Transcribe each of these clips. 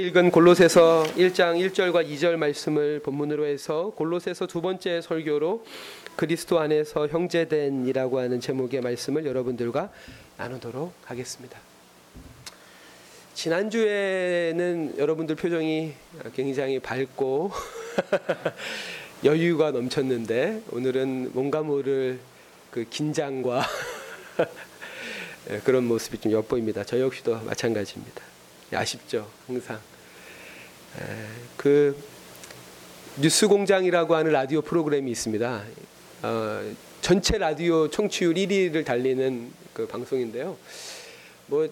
읽은 골로새서 1장 1절과 2절 말씀을 본문으로 해서 골로새서 두 번째 설교로 그리스도 안에서 형제된이라고 하는 제목의 말씀을 여러분들과 나누도록 하겠습니다. 지난주에는 여러분들 표정이 굉장히 밝고 여유가 넘쳤는데 오늘은 뭔가 모를 그 긴장과 그런 모습이 좀 엿보입니다. 저 역시도 마찬가지입니다. 아쉽죠, 항상. 에, 그 뉴스 공장이라고 하는 라디오 프로그램이 있습니다. 어, 전체 라디오 청취율 1위를 달리는 그 방송인데요. 뭐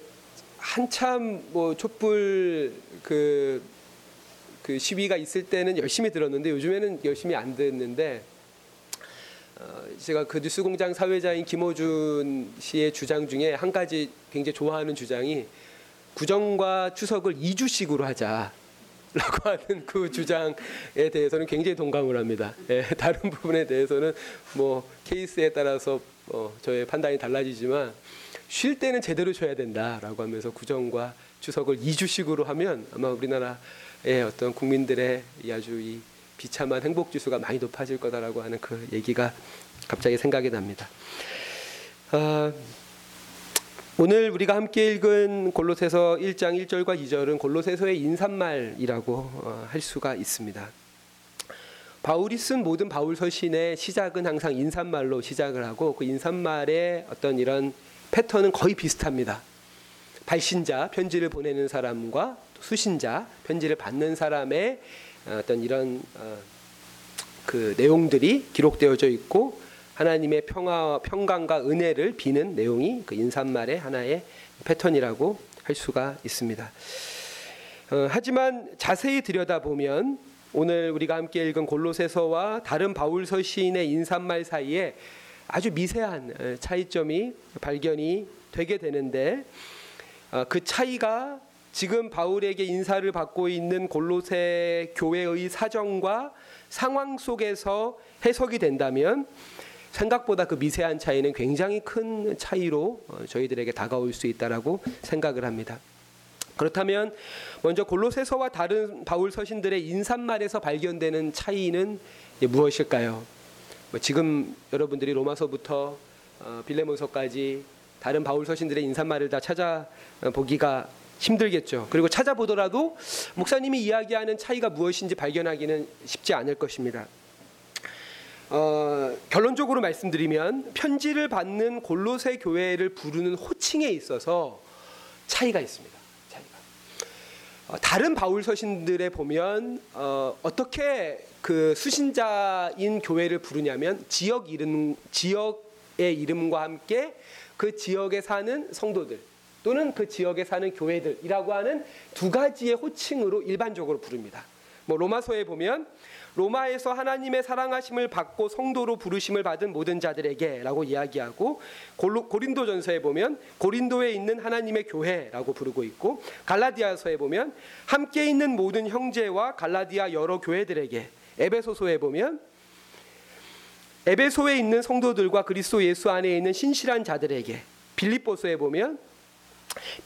한참 뭐 촛불 그, 그 시위가 있을 때는 열심히 들었는데 요즘에는 열심히 안 듣는데 어, 제가 그 뉴스 공장 사회자인 김호준 씨의 주장 중에 한 가지 굉장히 좋아하는 주장이 구정과 추석을 2주씩으로 하자 라고 하는 그 주장에 대해서는 굉장히 동감을 합니다. 예, 다른 부분에 대해서는 뭐 케이스에 따라서 어, 저의 판단이 달라지지만 쉴 때는 제대로 쉬어야 된다라고 하면서 구정과 추석을 2주씩으로 하면 아마 우리나라의 어떤 국민들의 이 아주 이 비참한 행복 지수가 많이 높아질 거다라고 하는 그 얘기가 갑자기 생각이 납니다. 아, 오늘 우리가 함께 읽은 골로새서 1장 1절과 2절은 골로새서의 인사말이라고 어, 할 수가 있습니다. 바울이 쓴 모든 바울 서신의 시작은 항상 인사말로 시작을 하고 그 인사말의 어떤 이런 패턴은 거의 비슷합니다. 발신자 편지를 보내는 사람과 수신자 편지를 받는 사람의 어떤 이런 어, 그 내용들이 기록되어져 있고 하나님의 평화, 평강과 은혜를 비는 내용이 그 인사말의 하나의 패턴이라고 할 수가 있습니다. 어, 하지만 자세히 들여다보면 오늘 우리가 함께 읽은 골로새서와 다른 바울 서신의 인사말 사이에 아주 미세한 차이점이 발견이 되게 되는데 어, 그 차이가 지금 바울에게 인사를 받고 있는 골로새 교회의 사정과 상황 속에서 해석이 된다면 생각보다 그 미세한 차이는 굉장히 큰 차이로 어, 저희들에게 다가올 수 있다라고 생각을 합니다. 그렇다면 먼저 골로새서와 다른 바울 서신들의 인사말에서 발견되는 차이는 무엇일까요? 뭐 지금 여러분들이 로마서부터 어, 빌레몬서까지 다른 바울 서신들의 인사말을 다 찾아보기가 힘들겠죠. 그리고 찾아보더라도 목사님이 이야기하는 차이가 무엇인지 발견하기는 쉽지 않을 것입니다. 어, 결론적으로 말씀드리면 편지를 받는 골로새 교회를 부르는 호칭에 있어서 차이가 있습니다. 차이가. 어, 다른 바울 서신들에 보면 어, 어떻게 그 수신자인 교회를 부르냐면 지역 이름 지역의 이름과 함께 그 지역에 사는 성도들 또는 그 지역에 사는 교회들이라고 하는 두 가지의 호칭으로 일반적으로 부릅니다. 뭐 로마서에 보면 로마에서 하나님의 사랑하심을 받고 성도로 부르심을 받은 모든 자들에게라고 이야기하고 고린도전서에 보면 고린도에 있는 하나님의 교회라고 부르고 있고 갈라디아서에 보면 함께 있는 모든 형제와 갈라디아 여러 교회들에게 에베소서에 보면 에베소에 있는 성도들과 그리스도 예수 안에 있는 신실한 자들에게 빌립보서에 보면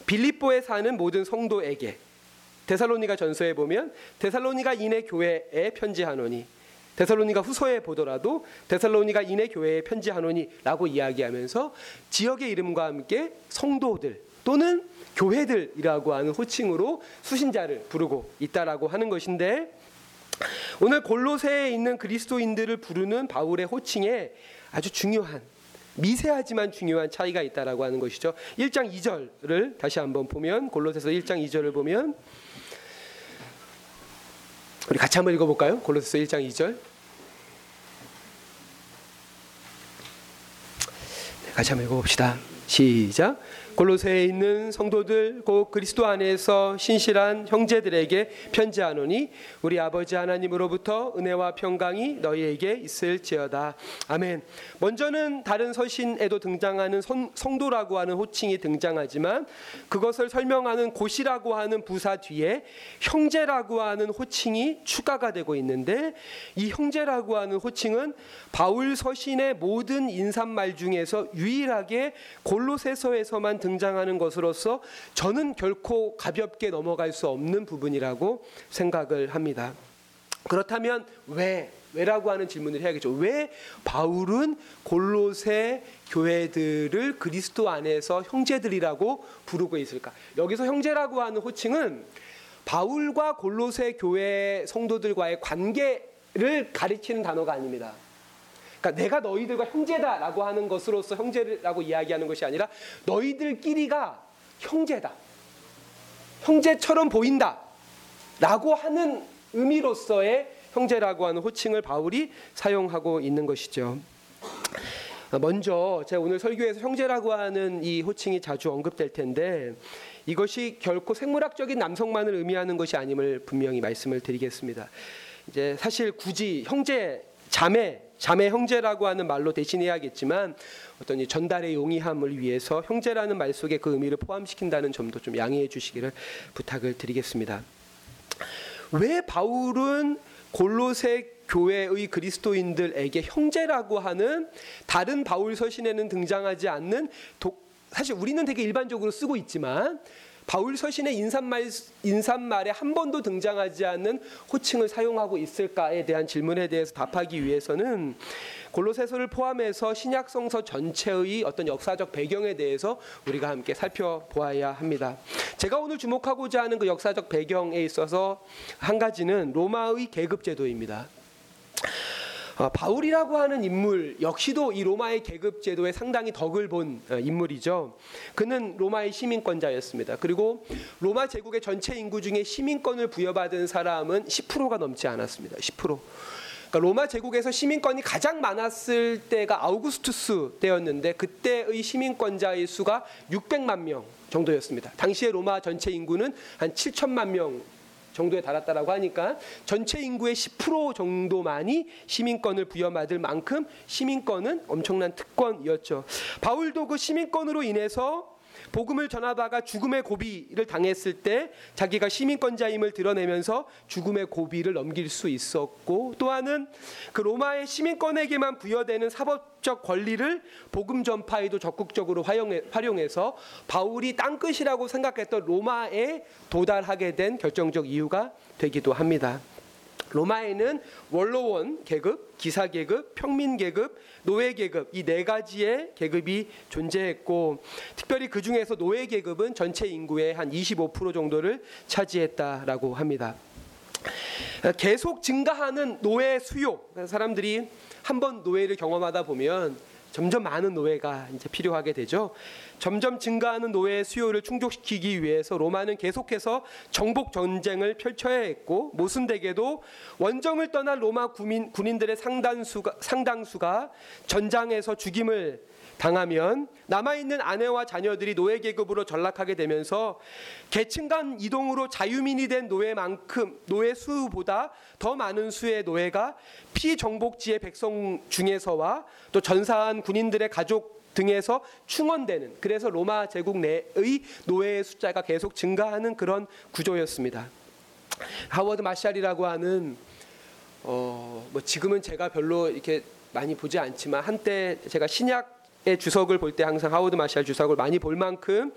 빌립보에 사는 모든 성도에게 데살로니가 전서에 보면 데살로니가 인의 교회에 편지하노니 데살로니가 후서에 보더라도 데살로니가 인의 교회에 편지하노니라고 이야기하면서 지역의 이름과 함께 성도들 또는 교회들이라고 하는 호칭으로 수신자를 부르고 있다라고 하는 것인데 오늘 골로새에 있는 그리스도인들을 부르는 바울의 호칭에 아주 중요한 미세하지만 중요한 차이가 있다라고 하는 것이죠. 1장 2절을 다시 한번 보면 골로새서 1장 2절을 보면 우리 같이 한번 읽어볼까요? 골로새서 1장 2절. 네, 같이 한번 읽어봅시다. 시작. 골로새에 있는 성도들 곧 그리스도 안에서 신실한 형제들에게 편지하노니 우리 아버지 하나님으로부터 은혜와 평강이 너희에게 있을지어다. 아멘. 먼저는 다른 서신에도 등장하는 성도라고 하는 호칭이 등장하지만 그것을 설명하는 곳이라고 하는 부사 뒤에 형제라고 하는 호칭이 추가가 되고 있는데 이 형제라고 하는 호칭은 바울 서신의 모든 인사말 중에서 유일하게 골로새서에서만 등 장하는 것으로서 저는 결코 가볍게 넘어갈 수 없는 부분이라고 생각을 합니다. 그렇다면 왜 왜라고 하는 질문을 해야겠죠. 왜 바울은 골로새 교회들을 그리스도 안에서 형제들이라고 부르고 있을까? 여기서 형제라고 하는 호칭은 바울과 골로새 교회 성도들과의 관계를 가리키는 단어가 아닙니다. 그러니까 내가 너희들과 형제다라고 하는 것으로서 형제라고 이야기하는 것이 아니라 너희들끼리가 형제다. 형제처럼 보인다 라고 하는 의미로서의 형제라고 하는 호칭을 바울이 사용하고 있는 것이죠. 먼저 제가 오늘 설교에서 형제라고 하는 이 호칭이 자주 언급될 텐데 이것이 결코 생물학적인 남성만을 의미하는 것이 아님을 분명히 말씀을 드리겠습니다. 이제 사실 굳이 형제, 자매, 자매 형제라고 하는 말로 대신해야겠지만 어떤 이 전달의 용이함을 위해서 형제라는 말 속에 그 의미를 포함시킨다는 점도 좀 양해해 주시기를 부탁을 드리겠습니다. 왜 바울은 골로새 교회의 그리스도인들에게 형제라고 하는 다른 바울 서신에는 등장하지 않는 도, 사실 우리는 되게 일반적으로 쓰고 있지만 바울 서신의 인사말 인사말에 한 번도 등장하지 않는 호칭을 사용하고 있을까에 대한 질문에 대해서 답하기 위해서는 골로새서를 포함해서 신약 성서 전체의 어떤 역사적 배경에 대해서 우리가 함께 살펴보아야 합니다. 제가 오늘 주목하고자 하는 그 역사적 배경에 있어서 한 가지는 로마의 계급 제도입니다. 어, 바울이라고 하는 인물 역시도 이 로마의 계급 제도에 상당히 덕을 본 어, 인물이죠. 그는 로마의 시민권자였습니다. 그리고 로마 제국의 전체 인구 중에 시민권을 부여받은 사람은 10%가 넘지 않았습니다. 10%. 그러니까 로마 제국에서 시민권이 가장 많았을 때가 아우구스투스 때였는데 그때의 시민권자의 수가 600만 명 정도였습니다. 당시에 로마 전체 인구는 한 7천만 명 정도에 달았다라고 하니까 전체 인구의 10% 정도만이 시민권을 부여받을 만큼 시민권은 엄청난 특권이었죠. 바울도 그 시민권으로 인해서 복음을 전하다가 죽음의 고비를 당했을 때 자기가 시민권자임을 드러내면서 죽음의 고비를 넘길 수 있었고 또한은 그 로마의 시민권에게만 부여되는 사법적 권리를 복음 전파에도 적극적으로 활용해서 바울이 땅끝이라고 생각했던 로마에 도달하게 된 결정적 이유가 되기도 합니다. 로마에는 원로원 계급, 기사 계급, 평민 계급, 노예 계급 이 네 가지의 계급이 존재했고 특별히 그 중에서 노예 계급은 전체 인구의 한 25% 정도를 차지했다라고 합니다. 계속 증가하는 노예 수요 사람들이 한번 노예를 경험하다 보면 점점 많은 노예가 이제 필요하게 되죠. 점점 증가하는 노예 수요를 충족시키기 위해서 로마는 계속해서 정복 전쟁을 펼쳐야 했고 모순되게도 원정을 떠난 로마 군인, 군인들의 상당수가, 상당수가 전장에서 죽임을 당하면 남아있는 아내와 자녀들이 노예 계급으로 전락하게 되면서 계층 간 이동으로 자유민이 된 노예만큼 노예 수보다 더 많은 수의 노예가 피정복지의 백성 중에서와 또 전사한 군인들의 가족 등에서 충원되는 그래서 로마 제국 내의 노예의 숫자가 계속 증가하는 그런 구조였습니다. 하워드 마샬이라고 하는 어 뭐 지금은 제가 별로 이렇게 많이 보지 않지만 한때 제가 신약의 주석을 볼 때 항상 하워드 마샬 주석을 많이 볼 만큼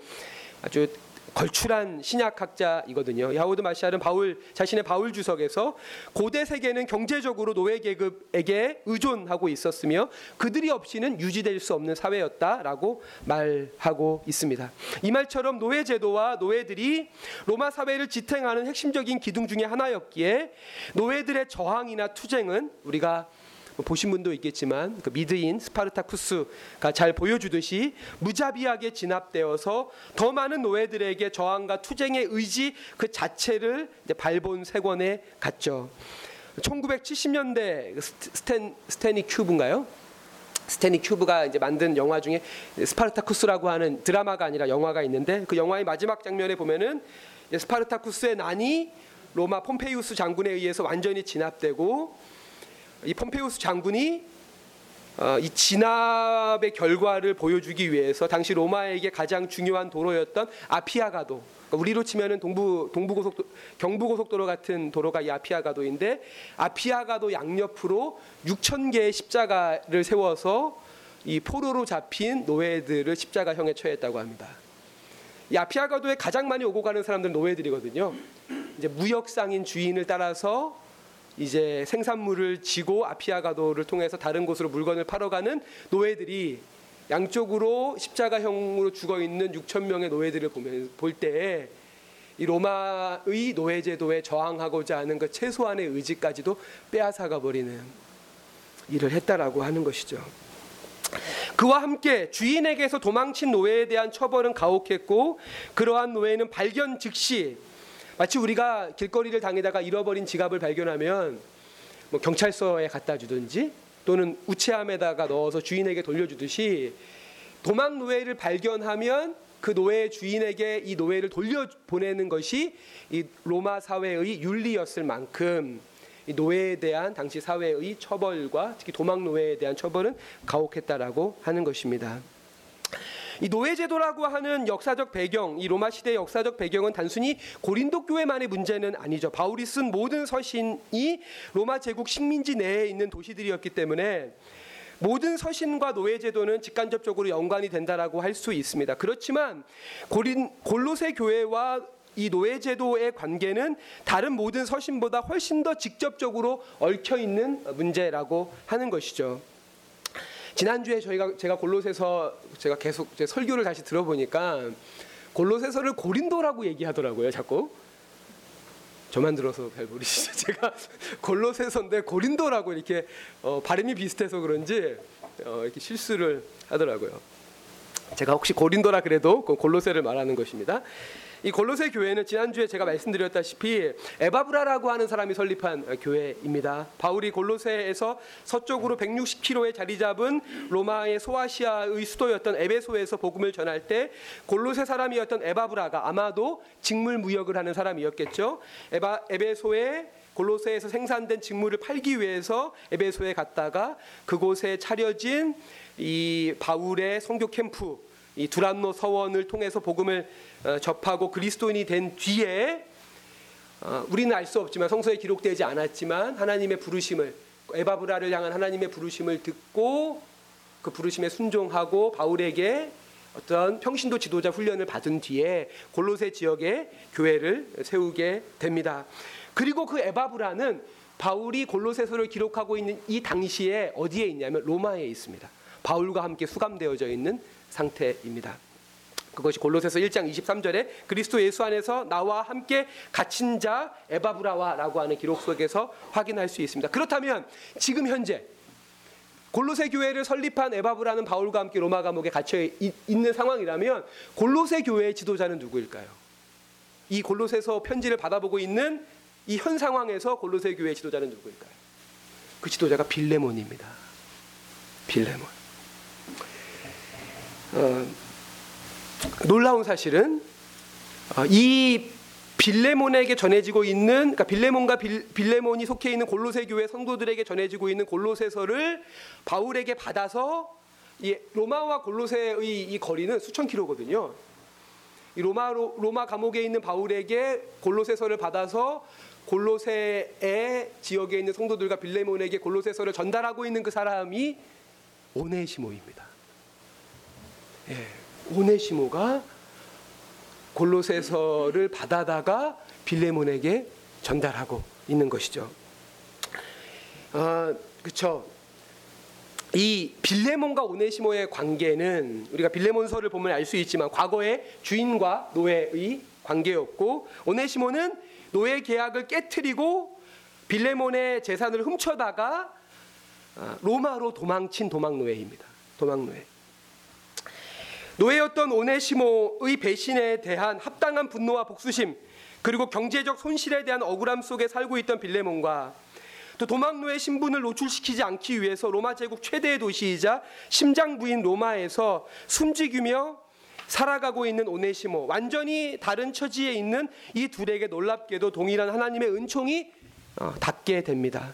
아주 걸출한 신약학자이거든요. 야우드 마샬은 바울 자신의 바울 주석에서 고대 세계는 경제적으로 노예 계급에게 의존하고 있었으며 그들이 없이는 유지될 수 없는 사회였다라고 말하고 있습니다. 이 말처럼 노예 제도와 노예들이 로마 사회를 지탱하는 핵심적인 기둥 중의 하나였기에 노예들의 저항이나 투쟁은 우리가 뭐 보신 분도 있겠지만 그 미드인 스파르타쿠스가 잘 보여주듯이 무자비하게 진압되어서 더 많은 노예들에게 저항과 투쟁의 의지 그 자체를 발본색원해 갔죠. 1970년대 그 스탠 스탠리 큐브릭인가요? 스탠리 큐브릭이 이제 만든 영화 중에 스파르타쿠스라고 하는 드라마가 아니라 영화가 있는데 그 영화의 마지막 장면에 보면은 스파르타쿠스의 난이 로마 폼페이우스 장군에 의해서 완전히 진압되고 이 폼페이우스 장군이 어, 이 진압의 결과를 보여주기 위해서 당시 로마에게 가장 중요한 도로였던 아피아가도 그러니까 우리로 치면은 동부 동부 고속도 경부 고속도로 같은 도로가 이 아피아가도인데 아피아가도 양옆으로 6천 개의 십자가를 세워서 이 포로로 잡힌 노예들을 십자가형에 처했다고 합니다. 이 아피아가도에 가장 많이 오고 가는 사람들은 노예들이거든요. 이제 무역상인 주인을 따라서 이제 생산물을 지고 아피아가도를 통해서 다른 곳으로 물건을 팔아가는 노예들이 양쪽으로 십자가형으로 죽어 있는 6천 명의 노예들을 보면 볼 때에 이 로마의 노예 제도에 저항하고자 하는 그 최소한의 의지까지도 빼앗아가 버리는 일을 했다라고 하는 것이죠. 그와 함께 주인에게서 도망친 노예에 대한 처벌은 가혹했고 그러한 노예는 발견 즉시 마치 우리가 길거리를 다니다가 잃어버린 지갑을 발견하면 뭐 경찰서에 갖다 주든지 또는 우체함에다가 넣어서 주인에게 돌려주듯이 도망 노예를 발견하면 그 노예 주인에게 이 노예를 돌려 보내는 것이 이 로마 사회의 윤리였을 만큼 이 노예에 대한 당시 사회의 처벌과 특히 도망 노예에 대한 처벌은 가혹했다라고 하는 것입니다. 이 노예 제도라고 하는 역사적 배경, 이 로마 시대의 역사적 배경은 단순히 고린도 교회만의 문제는 아니죠. 바울이 쓴 모든 서신이 로마 제국 식민지 내에 있는 도시들이었기 때문에 모든 서신과 노예 제도는 직간접적으로 연관이 된다라고 할 수 있습니다. 그렇지만 고린 골로새 교회와 이 노예 제도의 관계는 다른 모든 서신보다 훨씬 더 직접적으로 얽혀 있는 문제라고 하는 것이죠. 지난주에 저희가 제가 골로새서 제가 계속 제 설교를 다시 들어보니까 골로새서를 고린도라고 얘기하더라고요, 자꾸. 저만 들어서 잘 모르시죠? 제가 골로새서인데 고린도라고 이렇게 어, 발음이 비슷해서 그런지 어, 이렇게 실수를 하더라고요. 제가 혹시 고린도라 그래도 그건 골로새를 말하는 것입니다. 이 골로새 교회는 지난주에 제가 말씀드렸다시피 에바브라라고 하는 사람이 설립한 교회입니다. 바울이 골로새에서 서쪽으로 160km에 자리 잡은 로마의 소아시아의 수도였던 에베소에서 복음을 전할 때 골로새 사람이었던 에바브라가 아마도 직물 무역을 하는 사람이었겠죠. 에바, 에베소에 골로새에서 생산된 직물을 팔기 위해서 에베소에 갔다가 그곳에 차려진 이 바울의 선교 캠프 이 두란노 서원을 통해서 복음을 어, 접하고 그리스도인이 된 뒤에 어, 우리는 알 수 없지만 성서에 기록되지 않았지만 하나님의 부르심을 에바브라를 향한 하나님의 부르심을 듣고 그 부르심에 순종하고 바울에게 어떤 평신도 지도자 훈련을 받은 뒤에 골로새 지역에 교회를 세우게 됩니다. 그리고 그 에바브라는 바울이 골로새서를 기록하고 있는 이 당시에 어디에 있냐면 로마에 있습니다. 바울과 함께 수감되어져 있는 상태입니다. 그것이 골로새서 1장 23절에 그리스도 예수 안에서 나와 함께 갇힌 자 에바브라와라고 하는 기록 속에서 확인할 수 있습니다. 그렇다면 지금 현재 골로새 교회를 설립한 에바브라는 바울과 함께 로마 감옥에 갇혀 있는 상황이라면 골로새 교회의 지도자는 누구일까요? 이 골로새서 편지를 받아보고 있는 이 현 상황에서 골로새 교회의 지도자는 누구일까요? 그 지도자가 빌레몬입니다. 빌레몬. 어, 놀라운 사실은 어, 이 빌레몬에게 전해지고 있는 그러니까 빌레몬과 빌, 빌레몬이 속해 있는 골로새 교회 성도들에게 전해지고 있는 골로새서를 바울에게 받아서 이 로마와 골로새의 이 거리는 수천 킬로거든요. 이 로마 로마 감옥에 있는 바울에게 골로새서를 받아서 골로새의 지역에 있는 성도들과 빌레몬에게 골로새서를 전달하고 있는 그 사람이 오네시모입니다. 예, 오네시모가 골로새서를 받아다가 빌레몬에게 전달하고 있는 것이죠. 아, 그렇죠. 이 빌레몬과 오네시모의 관계는 우리가 빌레몬서를 보면 알 수 있지만 과거의 주인과 노예의 관계였고 오네시모는 노예 계약을 깨뜨리고 빌레몬의 재산을 훔쳐다가 아, 로마로 도망친 도망 노예입니다. 도망 노예. 노예였던 오네시모의 배신에 대한 합당한 분노와 복수심 그리고 경제적 손실에 대한 억울함 속에 살고 있던 빌레몬과 또 도망노의 신분을 노출시키지 않기 위해서 로마 제국 최대의 도시이자 심장부인 로마에서 숨지기며 살아가고 있는 오네시모 완전히 다른 처지에 있는 이 둘에게 놀랍게도 동일한 하나님의 은총이 어, 닿게 됩니다.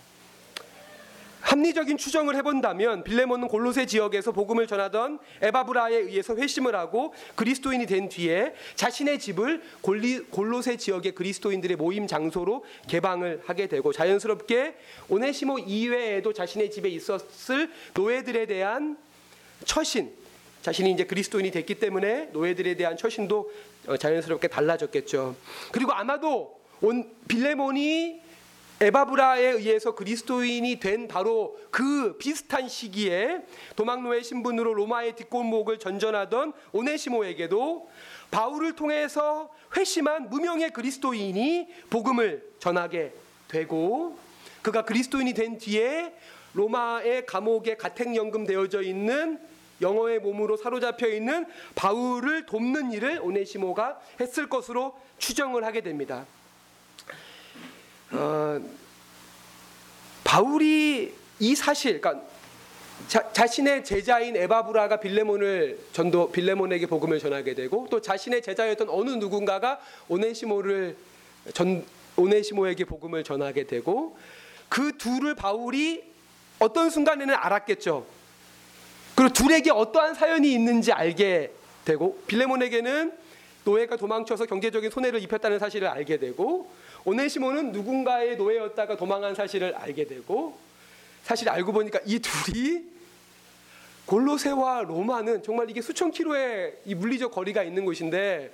합리적인 추정을 해본다면 빌레몬은 골로새 지역에서 복음을 전하던 에바브라에 의해서 회심을 하고 그리스도인이 된 뒤에 자신의 집을 골리, 골로새 지역의 그리스도인들의 모임 장소로 개방을 하게 되고 자연스럽게 오네시모 이외에도 자신의 집에 있었을 노예들에 대한 처신 자신이 이제 그리스도인이 됐기 때문에 노예들에 대한 처신도 어, 자연스럽게 달라졌겠죠. 그리고 아마도 온 빌레몬이 에바브라에 의해서 그리스도인이 된 바로 그 비슷한 시기에 도망노의 신분으로 로마의 뒷골목을 전전하던 오네시모에게도 바울을 통해서 회심한 무명의 그리스도인이 복음을 전하게 되고 그가 그리스도인이 된 뒤에 로마의 감옥에 가택연금 되어져 있는 영어의 몸으로 사로잡혀 있는 바울을 돕는 일을 오네시모가 했을 것으로 추정을 하게 됩니다. 어, 바울이 이 사실, 그러니까 자, 자신의 제자인 에바브라가 빌레몬을 전도 빌레몬에게 복음을 전하게 되고 또 자신의 제자였던 어느 누군가가 오네시모를 전 오네시모에게 복음을 전하게 되고 그 둘을 바울이 어떤 순간에는 알았겠죠. 그리고 둘에게 어떠한 사연이 있는지 알게 되고 빌레몬에게는 노예가 도망쳐서 경제적인 손해를 입혔다는 사실을 알게 되고 오네시모는 누군가의 노예였다가 도망한 사실을 알게 되고 사실 알고 보니까 이 둘이 골로새와 로마는 정말 이게 수천 킬로의 이 물리적 거리가 있는 곳인데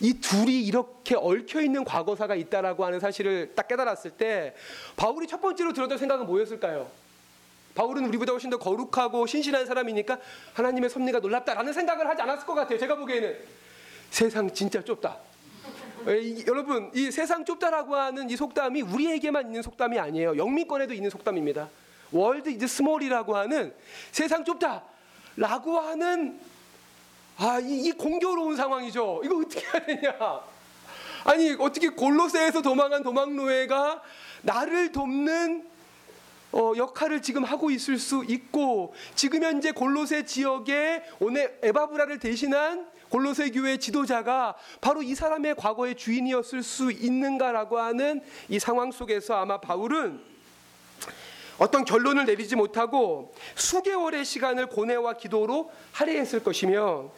이 둘이 이렇게 얽혀 있는 과거사가 있다라고 하는 사실을 딱 깨달았을 때 바울이 첫 번째로 들었던 생각은 뭐였을까요? 바울은 우리보다 훨씬 더 거룩하고 신실한 사람이니까 하나님의 섭리가 놀랍다라는 생각을 하지 않았을 것 같아요. 제가 보기에는 세상 진짜 좁다. 에, 이- 여러분 이 세상 좁다라고 하는 이 속담이 우리에게만 있는 속담이 아니에요. 영미권에도 있는 속담입니다. World is small이라고 하는 세상 좁다라고 하는 아, 이, 이 공교로운 상황이죠. 이거 어떻게 해야 되냐? 아니 어떻게 골로새에서 도망한 도망노예가 나를 돕는 어, 역할을 지금 하고 있을 수 있고 지금 현재 골로새 지역에 오늘 에바브라를 대신한 골로새 교회 지도자가 바로 이 사람의 과거의 주인이었을 수 있는가라고 하는 이 상황 속에서 아마 바울은 어떤 결론을 내리지 못하고 수개월의 시간을 고뇌와 기도로 할애했을 것이며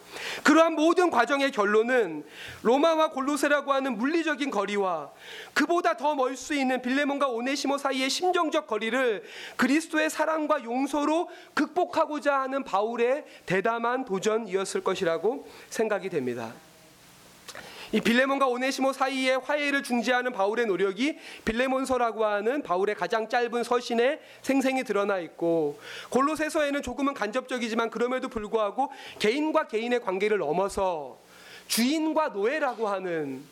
그러한 모든 과정의 결론은 로마와 골로세라고 하는 물리적인 거리와 그보다 더 멀 수 있는 빌레몬과 오네시모 사이의 심정적 거리를 그리스도의 사랑과 용서로 극복하고자 하는 바울의 대담한 도전이었을 것이라고 생각이 됩니다. 이 빌레몬과 오네시모 사이의 화해를 중지하는 바울의 노력이 빌레몬서라고 하는 바울의 가장 짧은 서신에 생생히 드러나 있고 골로새서에는 조금은 간접적이지만 그럼에도 불구하고 개인과 개인의 관계를 넘어서 주인과 노예라고 하는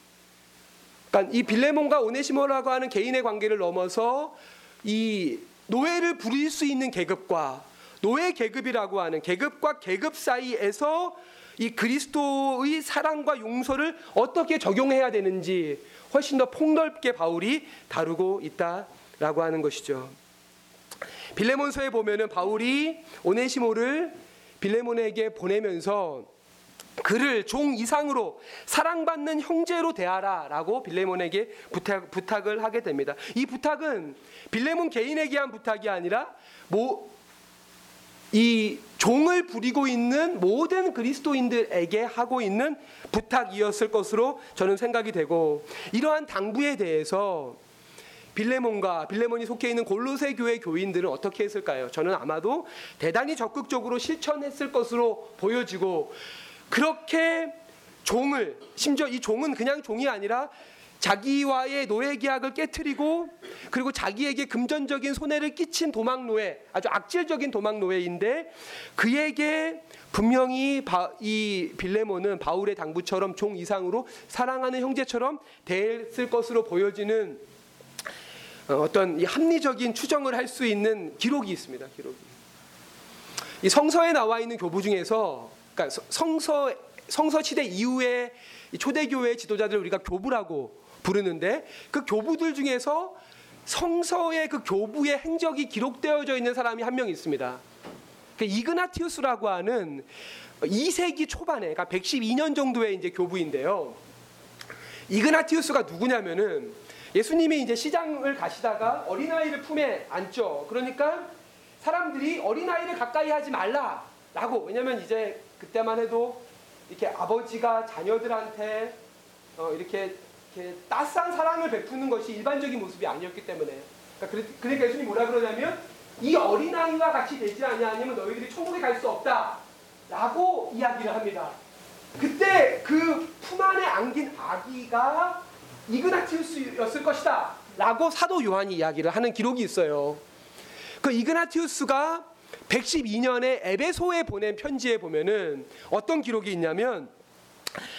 그러니까 이 빌레몬과 오네시모라고 하는 개인의 관계를 넘어서 이 노예를 부릴 수 있는 계급과 노예 계급이라고 하는 계급과 계급 사이에서 이 그리스도의 사랑과 용서를 어떻게 적용해야 되는지 훨씬 더 폭넓게 바울이 다루고 있다라고 하는 것이죠. 빌레몬서에 보면은 바울이 오네시모를 빌레몬에게 보내면서 그를 종 이상으로 사랑받는 형제로 대하라라고 빌레몬에게 부탁, 부탁을 하게 됩니다. 이 부탁은 빌레몬 개인에게 한 부탁이 아니라 뭐이 종을 부리고 있는 모든 그리스도인들에게 하고 있는 부탁이었을 것으로 저는 생각이 되고 이러한 당부에 대해서 빌레몬과 빌레몬이 속해 있는 골로새 교회 교인들은 어떻게 했을까요? 저는 아마도 대단히 적극적으로 실천했을 것으로 보여지고 그렇게 종을 심지어 이 종은 그냥 종이 아니라 자기와의 노예 계약을 깨뜨리고 그리고 자기에게 금전적인 손해를 끼친 도망 노예 아주 악질적인 도망 노예인데 그에게 분명히 바, 이 빌레몬은 바울의 당부처럼 종 이상으로 사랑하는 형제처럼 대했을 것으로 보여지는 어, 어떤 이 합리적인 추정을 할 수 있는 기록이 있습니다. 기록이. 이 성서에 나와 있는 교부 중에서 그러니까 서- 성서 성서 시대 이후에 이 초대교회 지도자들 우리가 교부라고 부르는데 그 교부들 중에서 성서의 그 교부의 행적이 기록되어져 있는 사람이 한 명 있습니다. 그 이그나티우스라고 하는 2세기 초반에 그러니까 112년 정도의 이제 교부인데요. 이그나티우스가 누구냐면은 예수님이 이제 시장을 가시다가 어린아이를 품에 안죠. 그러니까 사람들이 어린아이를 가까이 하지 말라라고 왜냐면 이제 그때만 해도 이렇게 아버지가 자녀들한테 어, 이렇게, 이렇게 따스한 사랑을 베푸는 것이 일반적인 모습이 아니었기 때문에 그러니까, 그러니까 예수님이 뭐라 그러냐면 이 어린아이와 같이 되지 않냐 아니면 너희들이 천국에 갈 수 없다 라고 이야기를 합니다. 그때 그 품 안에 안긴 아기가 이그나티우스였을 것이다. 라고 사도 요한이 이야기를 하는 기록이 있어요. 그 이그나티우스가 112년에 에베소에 보낸 편지에 보면은 어떤 기록이 있냐면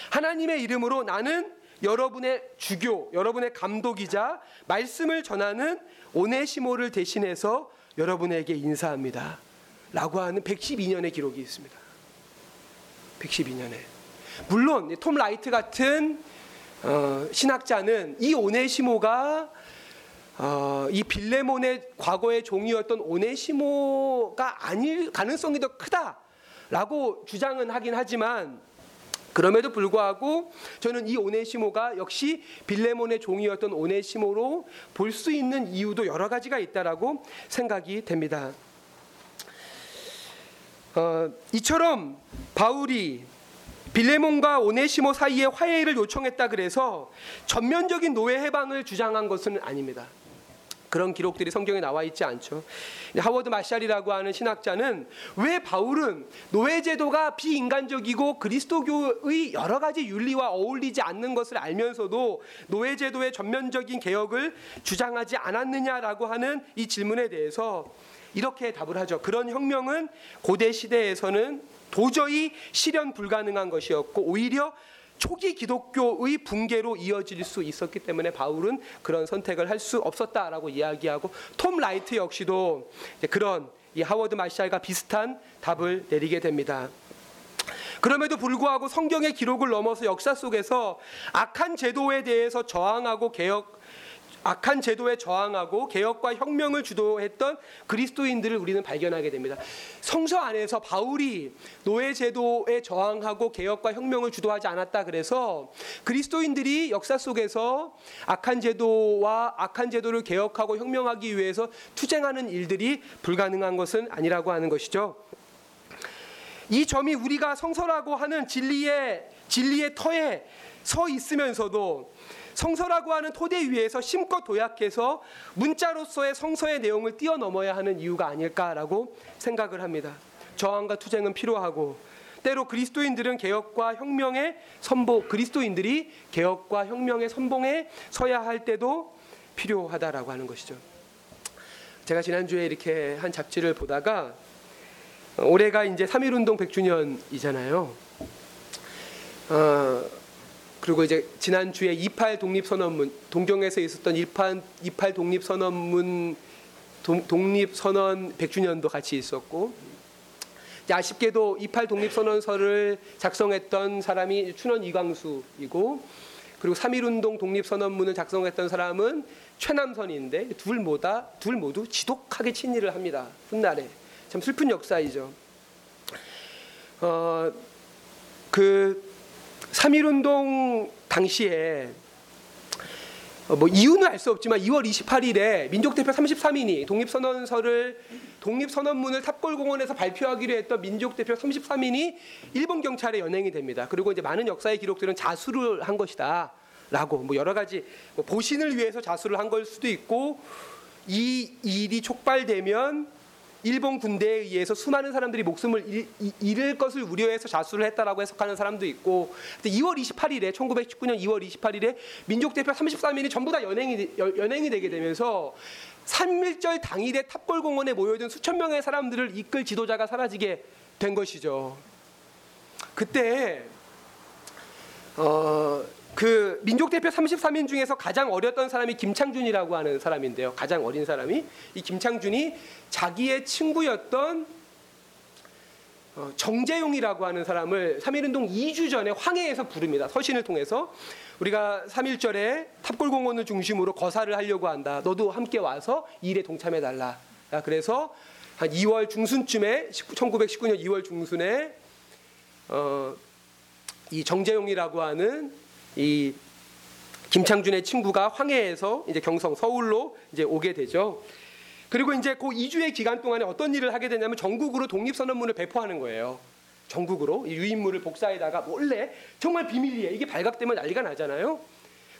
하나님의 이름으로 나는 여러분의 주교, 여러분의 감독이자 말씀을 전하는 오네시모를 대신해서 여러분에게 인사합니다. 라고 하는 112년의 기록이 있습니다. 112년에. 물론 톰 라이트 같은 어, 신학자는 이 오네시모가 어, 이 빌레몬의 과거의 종이었던 오네시모가 아닐 가능성이 더 크다라고 주장은 하긴 하지만 그럼에도 불구하고 저는 이 오네시모가 역시 빌레몬의 종이었던 오네시모로 볼 수 있는 이유도 여러 가지가 있다라고 생각이 됩니다. 어, 이처럼 바울이 빌레몬과 오네시모 사이에 화해를 요청했다 그래서 전면적인 노예 해방을 주장한 것은 아닙니다. 그런 기록들이 성경에 나와 있지 않죠. 하워드 마샬이라고 하는 신학자는 왜 바울은 노예제도가 비인간적이고 그리스도교의 여러 가지 윤리와 어울리지 않는 것을 알면서도 노예제도의 전면적인 개혁을 주장하지 않았느냐라고 하는 이 질문에 대해서 이렇게 답을 하죠. 그런 혁명은 고대 시대에서는 도저히 실현 불가능한 것이었고 오히려 초기 기독교의 붕괴로 이어질 수 있었기 때문에 바울은 그런 선택을 할 수 없었다라고 이야기하고 톰 라이트 역시도 그런 이 하워드 마샬과 비슷한 답을 내리게 됩니다. 그럼에도 불구하고 성경의 기록을 넘어서 역사 속에서 악한 제도에 대해서 저항하고 개혁 악한 제도에 저항하고 개혁과 혁명을 주도했던 그리스도인들을 우리는 발견하게 됩니다. 성서 안에서 바울이 노예 제도에 저항하고 개혁과 혁명을 주도하지 않았다 그래서 그리스도인들이 역사 속에서 악한 제도와 악한 제도를 개혁하고 혁명하기 위해서 투쟁하는 일들이 불가능한 것은 아니라고 하는 것이죠. 이 점이 우리가 성서라고 하는 진리의 진리의 터에 서 있으면서도 성서라고 하는 토대 위에서 심껏 도약해서 문자로서의 성서의 내용을 뛰어넘어야 하는 이유가 아닐까라고 생각을 합니다. 저항과 투쟁은 필요하고 때로 그리스도인들은 개혁과 혁명의 선보 그리스도인들이 개혁과 혁명의 선봉에 서야 할 때도 필요하다라고 하는 것이죠. 제가 지난주에 이렇게 한 잡지를 보다가 올해가 이제 3.1운동 100주년이잖아요. 어, 그리고 이제 지난 주에 28 독립선언문, 동경에서 있었던 28, 28 독립선언문, 독립선언 100주년도 같이 있었고, 아쉽게도 28 독립선언서를 작성했던 사람이 춘원 이광수이고, 그리고 3.1운동 독립선언문을 작성했던 사람은 최남선인데 둘 모다 둘 모두 지독하게 친일을 합니다. 훗날에 참 슬픈 역사이죠. 어, 그 3.1운동 당시에 어, 뭐 이유는 알 수 없지만 2월 28일에 민족대표 33인이 독립선언서를 독립선언문을 탑골공원에서 발표하기로 했던 민족대표 33인이 일본 경찰에 연행이 됩니다. 그리고 이제 많은 역사의 기록들은 자수를 한 것이다. 라고 뭐 여러 가지 뭐 보신을 위해서 자수를 한 걸 수도 있고 이 일이 촉발되면 일본 군대에 의해서 수많은 사람들이 목숨을 잃을 것을 우려해서 자수를 했다라고 해석하는 사람도 있고 2월 28일에 1919년 2월 28일에 민족 대표 33인이 전부 다 연행이 연행이 되게 되면서 3.1절 당일에 탑골공원에 모여든 수천 명의 사람들을 이끌 지도자가 사라지게 된 것이죠. 그때 어, 그 민족 대표 33인 중에서 가장 어렸던 사람이 김창준이라고 하는 사람인데요. 가장 어린 사람이 이 김창준이 자기의 친구였던 어, 정재용이라고 하는 사람을 3.1운동 2주 전에 황해에서 부릅니다. 서신을 통해서 우리가 3.1절에 탑골공원을 중심으로 거사를 하려고 한다. 너도 함께 와서 일에 동참해 달라. 그래서 한 2월 중순쯤에 1919년 2월 중순에 어, 이 정재용이라고 하는 이 김창준의 친구가 황해에서 이제 경성 서울로 이제 오게 되죠. 그리고 이제 그 2주의 기간 동안에 어떤 일을 하게 되냐면 전국으로 독립선언문을 배포하는 거예요. 전국으로 유인물을 복사에다가 몰래 정말 비밀리에 이게 발각되면 난리가 나잖아요.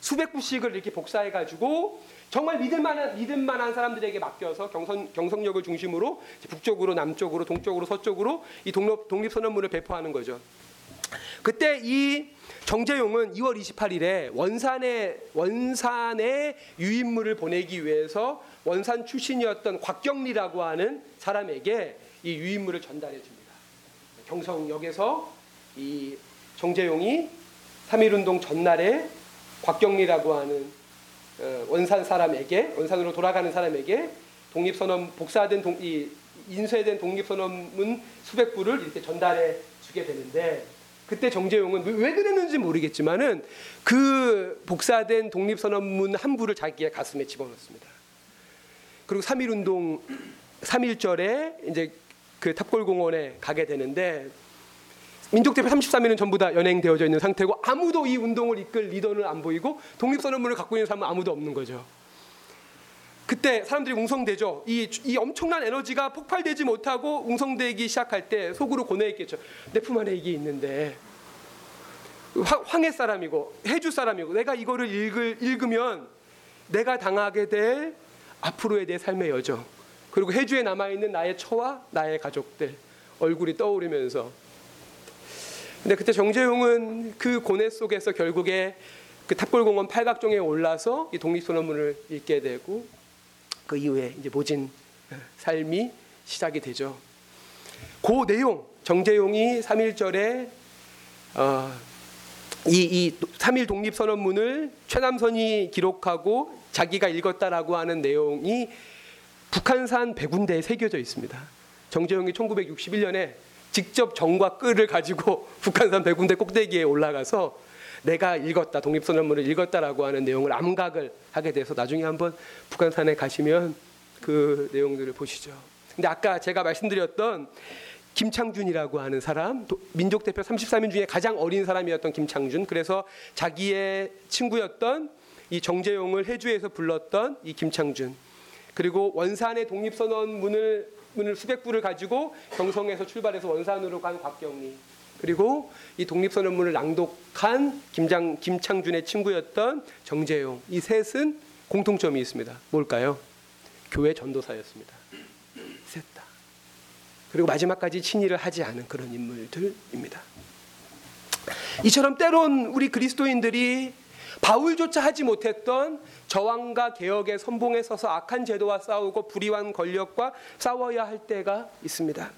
수백 부씩을 이렇게 복사해 가지고 정말 믿을 만한 믿을 만한 사람들에게 맡겨서 경선 경성역을 중심으로 북쪽으로 남쪽으로 동쪽으로 서쪽으로 이 독립 독립선언문을 배포하는 거죠. 그때 이 정재용은 2월 28일에 원산에 원산에 유인물을 보내기 위해서 원산 출신이었던 곽경리라고 하는 사람에게 이 유인물을 전달해 줍니다. 경성역에서 이 정재용이 3.1운동 전날에 곽경리라고 하는 어, 원산 사람에게 원산으로 돌아가는 사람에게 독립선언 복사된 동, 이 인쇄된 독립선언문 수백 부를 이렇게 전달해 주게 되는데 그때 정재용은 왜 그랬는지 모르겠지만은 그 복사된 독립선언문 한 부를 자기의 가슴에 집어넣습니다. 그리고 3.1 운동 3.1절에 이제 그 탑골공원에 가게 되는데 민족대표 33인은 전부 다 연행되어져 있는 상태고 아무도 이 운동을 이끌 리더는 안 보이고 독립선언문을 갖고 있는 사람은 아무도 없는 거죠. 그때 사람들이 웅성대죠. 이, 이 엄청난 에너지가 폭발되지 못하고 웅성되기 시작할 때 속으로 고뇌했겠죠. 내 품 안에 이게 있는데 황해 사람이고 해주 사람이고 내가 이거를 읽을, 읽으면 내가 당하게 될 앞으로의 내 삶의 여정 그리고 해주에 남아 있는 나의 처와 나의 가족들 얼굴이 떠오르면서 근데 그때 정재용은 그 고뇌 속에서 결국에 그 탑골공원 팔각정에 올라서 이 독립선언문을 읽게 되고 그 이후에 이제 모진 삶이 시작이 되죠. 그 내용 정재용이 3.1절에 어, 이, 이3.1 독립선언문을 최남선이 기록하고 자기가 읽었다라고 하는 내용이 북한산 백운대에 새겨져 있습니다. 정재용이 1961년에 직접 정과 끌을 가지고 북한산 백운대 꼭대기에 올라가서 내가 읽었다 독립선언문을 읽었다라고 하는 내용을 암각을 하게 돼서 나중에 한번 북한산에 가시면 그 내용들을 보시죠. 근데 아까 제가 말씀드렸던 김창준이라고 하는 사람 민족 대표 33인 중에 가장 어린 사람이었던 김창준. 그래서 자기의 친구였던 이 정재용을 해주에서 불렀던 이 김창준. 그리고 원산의 독립선언문을 문을 수백 부를 가지고 경성에서 출발해서 원산으로 간 곽경리 그리고 이 독립선언문을 낭독한 김장, 김창준의 친구였던 정재용 이 셋은 공통점이 있습니다. 뭘까요? 교회 전도사였습니다. 셋 다. 그리고 마지막까지 친일을 하지 않은 그런 인물들입니다. 이처럼 때론 우리 그리스도인들이 바울조차 하지 못했던 저항과 개혁의 선봉에 서서 악한 제도와 싸우고 불의한 권력과 싸워야 할 때가 있습니다.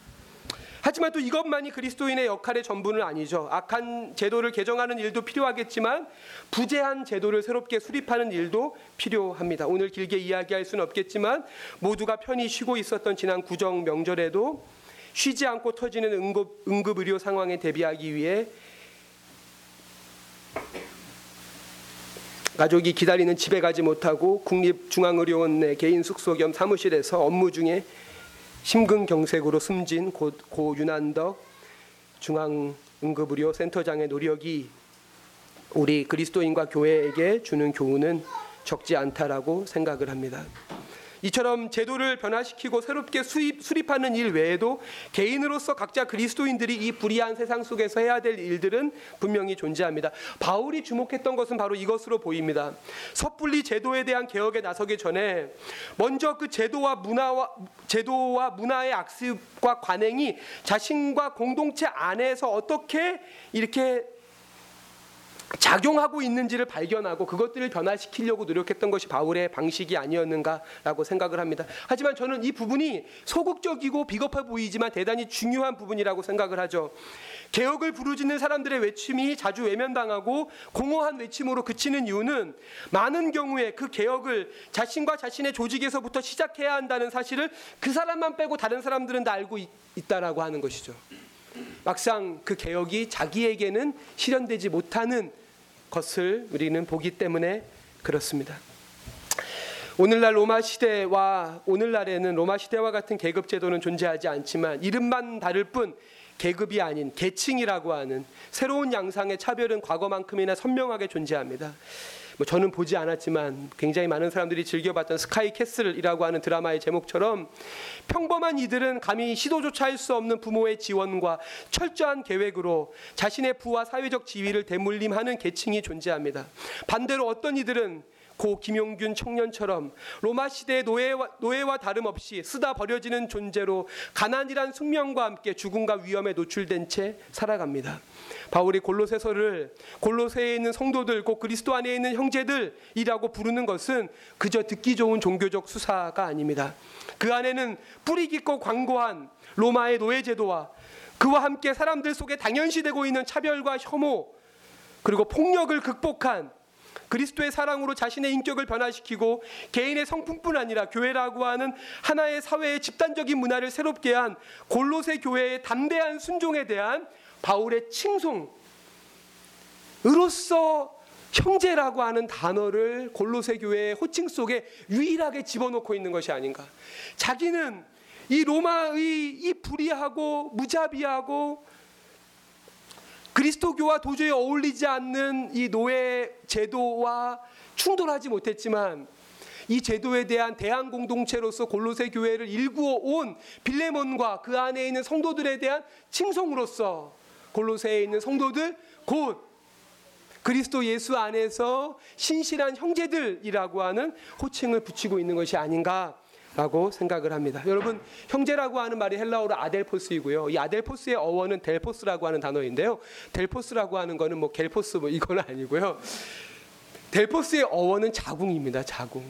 하지만 또 이것만이 그리스도인의 역할의 전부는 아니죠. 악한 제도를 개정하는 일도 필요하겠지만 부재한 제도를 새롭게 수립하는 일도 필요합니다. 오늘 길게 이야기할 수는 없겠지만 모두가 편히 쉬고 있었던 지난 구정 명절에도 쉬지 않고 터지는 응급, 응급 의료 상황에 대비하기 위해 가족이 기다리는 집에 가지 못하고 국립중앙의료원의 개인 숙소 겸 사무실에서 업무 중에 심근경색으로 숨진 고, 고 윤한덕 중앙응급의료 센터장의 노력이 우리 그리스도인과 교회에게 주는 교훈은 적지 않다라고 생각을 합니다. 이처럼 제도를 변화시키고 새롭게 수입, 수립하는 일 외에도 개인으로서 각자 그리스도인들이 이 불의한 세상 속에서 해야 될 일들은 분명히 존재합니다. 바울이 주목했던 것은 바로 이것으로 보입니다. 섣불리 제도에 대한 개혁에 나서기 전에 먼저 그 제도와 문화와 제도와 문화의 악습과 관행이 자신과 공동체 안에서 어떻게 이렇게 작용하고 있는지를 발견하고 그것들을 변화시키려고 노력했던 것이 바울의 방식이 아니었는가라고 생각을 합니다. 하지만 저는 이 부분이 소극적이고 비겁해 보이지만 대단히 중요한 부분이라고 생각을 하죠. 개혁을 부르짖는 사람들의 외침이 자주 외면당하고 공허한 외침으로 그치는 이유는 많은 경우에 그 개혁을 자신과 자신의 조직에서부터 시작해야 한다는 사실을 그 사람만 빼고 다른 사람들은 다 알고 있, 있다라고 하는 것이죠. 막상 그 개혁이 자기에게는 실현되지 못하는 것을 우리는 보기 때문에 그렇습니다. 오늘날 로마 시대와 오늘날에는 로마 시대와 같은 계급 제도는 존재하지 않지만 이름만 다를 뿐 계급이 아닌 계층이라고 하는 새로운 양상의 차별은 과거만큼이나 선명하게 존재합니다. 뭐 저는 보지 않았지만 굉장히 많은 사람들이 즐겨봤던 Sky Castle이라고 하는 드라마의 제목처럼 평범한 이들은 감히 시도조차 할 수 없는 부모의 지원과 철저한 계획으로 자신의 부와 사회적 지위를 대물림하는 계층이 존재합니다. 반대로 어떤 이들은 고 김용균 청년처럼 로마 시대의 노예와, 노예와 다름없이 쓰다 버려지는 존재로 가난이란 숙명과 함께 죽음과 위험에 노출된 채 살아갑니다. 바울이 골로새서를 골로새에 있는 성도들 곧 그리스도 안에 있는 형제들이라고 부르는 것은 그저 듣기 좋은 종교적 수사가 아닙니다. 그 안에는 뿌리 깊고 광고한 로마의 노예 제도와 그와 함께 사람들 속에 당연시되고 있는 차별과 혐오 그리고 폭력을 극복한 그리스도의 사랑으로 자신의 인격을 변화시키고 개인의 성품뿐 아니라 교회라고 하는 하나의 사회의 집단적인 문화를 새롭게 한 골로새 교회의 담대한 순종에 대한 바울의 칭송으로서 형제라고 하는 단어를 골로새 교회의 호칭 속에 유일하게 집어넣고 있는 것이 아닌가. 자기는 이 로마의 이 불의하고 무자비하고 그리스도교와 도저히 어울리지 않는 이 노예 제도와 충돌하지 못했지만 이 제도에 대한 대한 공동체로서 골로새 교회를 일구어 온 빌레몬과 그 안에 있는 성도들에 대한 칭송으로서 골로새에 있는 성도들 곧 그리스도 예수 안에서 신실한 형제들이라고 하는 호칭을 붙이고 있는 것이 아닌가 라고 생각을 합니다. 여러분 형제라고 하는 말이 헬라어로 아델포스이고요. 이 아델포스의 어원은 델포스라고 하는 단어인데요. 델포스라고 하는 거는 뭐 겔포스 뭐 이건 아니고요. 델포스의 어원은 자궁입니다. 자궁.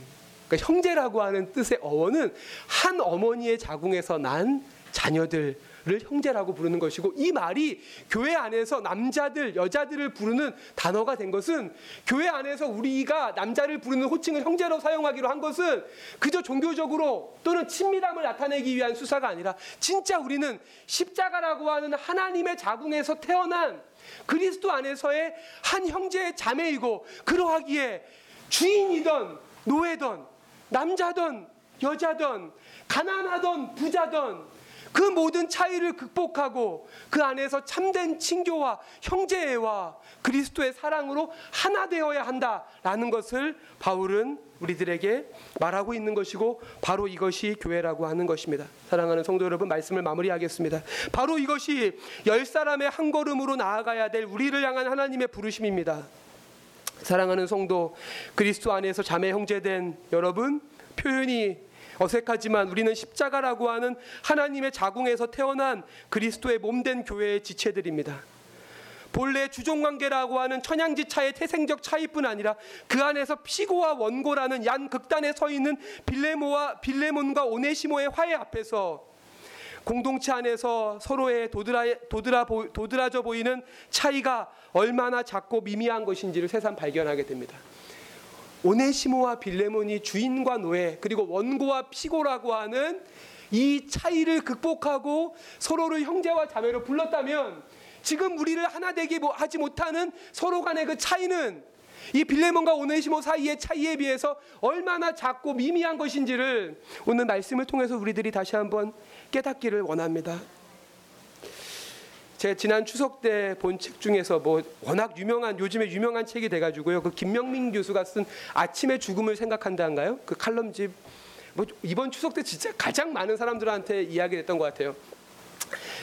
그러니까 형제라고 하는 뜻의 어원은 한 어머니의 자궁에서 난 자녀들 를 형제라고 부르는 것이고 이 말이 교회 안에서 남자들 여자들을 부르는 단어가 된 것은 교회 안에서 우리가 남자를 부르는 호칭을 형제로 사용하기로 한 것은 그저 종교적으로 또는 친밀함을 나타내기 위한 수사가 아니라 진짜 우리는 십자가라고 하는 하나님의 자궁에서 태어난 그리스도 안에서의 한 형제의 자매이고 그러하기에 주인이던 노예던 남자던 여자던 가난하던 부자던 그 모든 차이를 극복하고 그 안에서 참된 친교와 형제애와 그리스도의 사랑으로 하나 되어야 한다라는 것을 바울은 우리들에게 말하고 있는 것이고 바로 이것이 교회라고 하는 것입니다. 사랑하는 성도 여러분 말씀을 마무리하겠습니다. 바로 이것이 열 사람의 한 걸음으로 나아가야 될 우리를 향한 하나님의 부르심입니다. 사랑하는 성도 그리스도 안에서 자매 형제된 여러분 표현이 어색하지만 우리는 십자가라고 하는 하나님의 자궁에서 태어난 그리스도의 몸된 교회의 지체들입니다. 본래 주종 관계라고 하는 천양지차의 태생적 차이뿐 아니라 그 안에서 피고와 원고라는 양 극단에 서 있는 빌레모와 빌레몬과 오네시모의 화해 앞에서 공동체 안에서 서로의 도드라, 도드라, 도드라져 보이는 차이가 얼마나 작고 미미한 것인지를 새삼 발견하게 됩니다. 오네시모와 빌레몬이 주인과 노예 그리고 원고와 피고라고 하는 이 차이를 극복하고 서로를 형제와 자매로 불렀다면 지금 우리를 하나 되게 뭐 하지 못하는 서로 간의 그 차이는 이 빌레몬과 오네시모 사이의 차이에 비해서 얼마나 작고 미미한 것인지를 오늘 말씀을 통해서 우리들이 다시 한번 깨닫기를 원합니다. 제 지난 추석 때 본 책 중에서 뭐 워낙 유명한 요즘에 유명한 책이 돼가지고요. 그 김명민 교수가 쓴 아침의 죽음을 생각한다인가요? 그 칼럼집 뭐 이번 추석 때 진짜 가장 많은 사람들한테 이야기했던 것 같아요.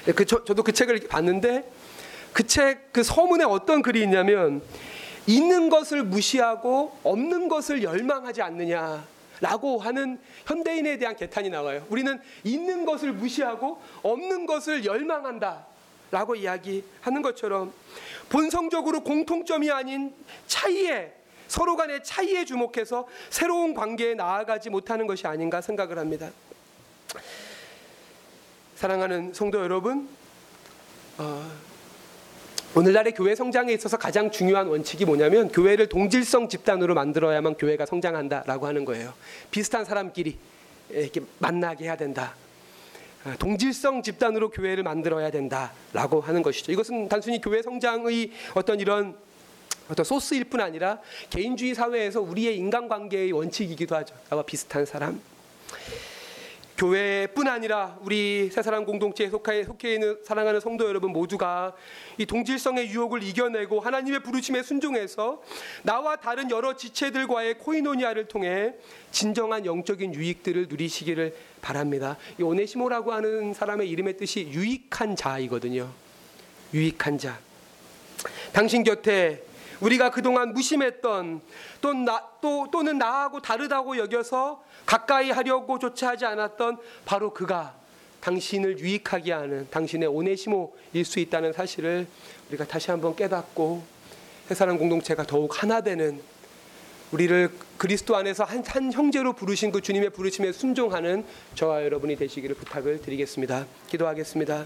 네, 그 저, 저도 그 책을 봤는데 그책그 서문에 어떤 글이 있냐면 있는 것을 무시하고 없는 것을 열망하지 않느냐. 라고 하는 현대인에 대한 개탄이 나와요. 우리는 있는 것을 무시하고 없는 것을 열망한다. 라고 이야기하는 것처럼 본성적으로 공통점이 아닌 차이에 서로 간의 차이에 주목해서 새로운 관계에 나아가지 못하는 것이 아닌가 생각을 합니다. 사랑하는 성도 여러분, 어, 오늘날의 교회 성장에 있어서 가장 중요한 원칙이 뭐냐면 교회를 동질성 집단으로 만들어야만 교회가 성장한다라고 하는 거예요. 비슷한 사람끼리 이렇게 만나게 해야 된다. 아, 동질성 집단으로 교회를 만들어야 된다라고 하는 것이죠. 이것은 단순히 교회 성장의 어떤 이런 어떤 소스일 뿐 아니라 개인주의 사회에서 우리의 인간관계의 원칙이기도 하죠. 나와 비슷한 사람. 교회뿐 아니라 우리 새사랑 공동체에 속해, 속해 있는 사랑하는 성도 여러분 모두가 이 동질성의 유혹을 이겨내고 하나님의 부르심에 순종해서 나와 다른 여러 지체들과의 코이노니아를 통해 진정한 영적인 유익들을 누리시기를 바랍니다. 이 오네시모라고 하는 사람의 이름의 뜻이 유익한 자이거든요. 유익한 자. 당신 곁에 우리가 그동안 무심했던 또 나, 또, 또는 나하고 다르다고 여겨서 가까이 하려고 조차 하지 않았던 바로 그가 당신을 유익하게 하는 당신의 오네시모일 수 있다는 사실을 우리가 다시 한번 깨닫고 세사람 공동체가 더욱 하나 되는 우리를 그리스도 안에서 한, 한 형제로 부르신 그 주님의 부르심에 순종하는 저와 여러분이 되시기를 부탁을 드리겠습니다. 기도하겠습니다.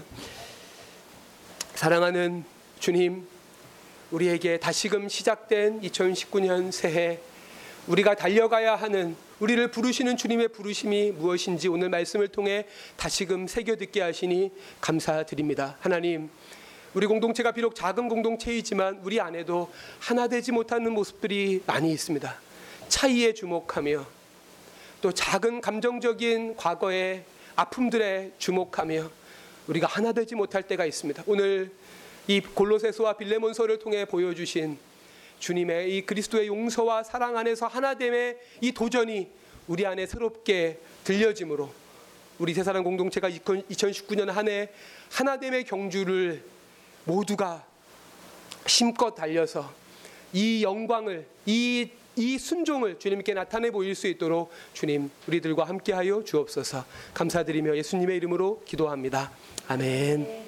사랑하는 주님, 우리에게 다시금 시작된 2019년 새해 우리가 달려가야 하는 우리를 부르시는 주님의 부르심이 무엇인지 오늘 말씀을 통해 다시금 새겨 듣게 하시니 감사드립니다. 하나님, 우리 공동체가 비록 작은 공동체이지만 우리 안에도 하나 되지 못하는 모습들이 많이 있습니다. 차이에 주목하며 또 작은 감정적인 과거의 아픔들에 주목하며 우리가 하나 되지 못할 때가 있습니다. 오늘 이 골로새서와 빌레몬서를 통해 보여주신 주님의 이 그리스도의 용서와 사랑 안에서 하나됨의 이 도전이 우리 안에 새롭게 들려짐으로 우리 세사람 공동체가 2019년 한 해 하나됨의 경주를 모두가 힘껏 달려서 이 영광을 이, 이 순종을 주님께 나타내 보일 수 있도록 주님 우리들과 함께하여 주옵소서 감사드리며 예수님의 이름으로 기도합니다 아멘. 아멘.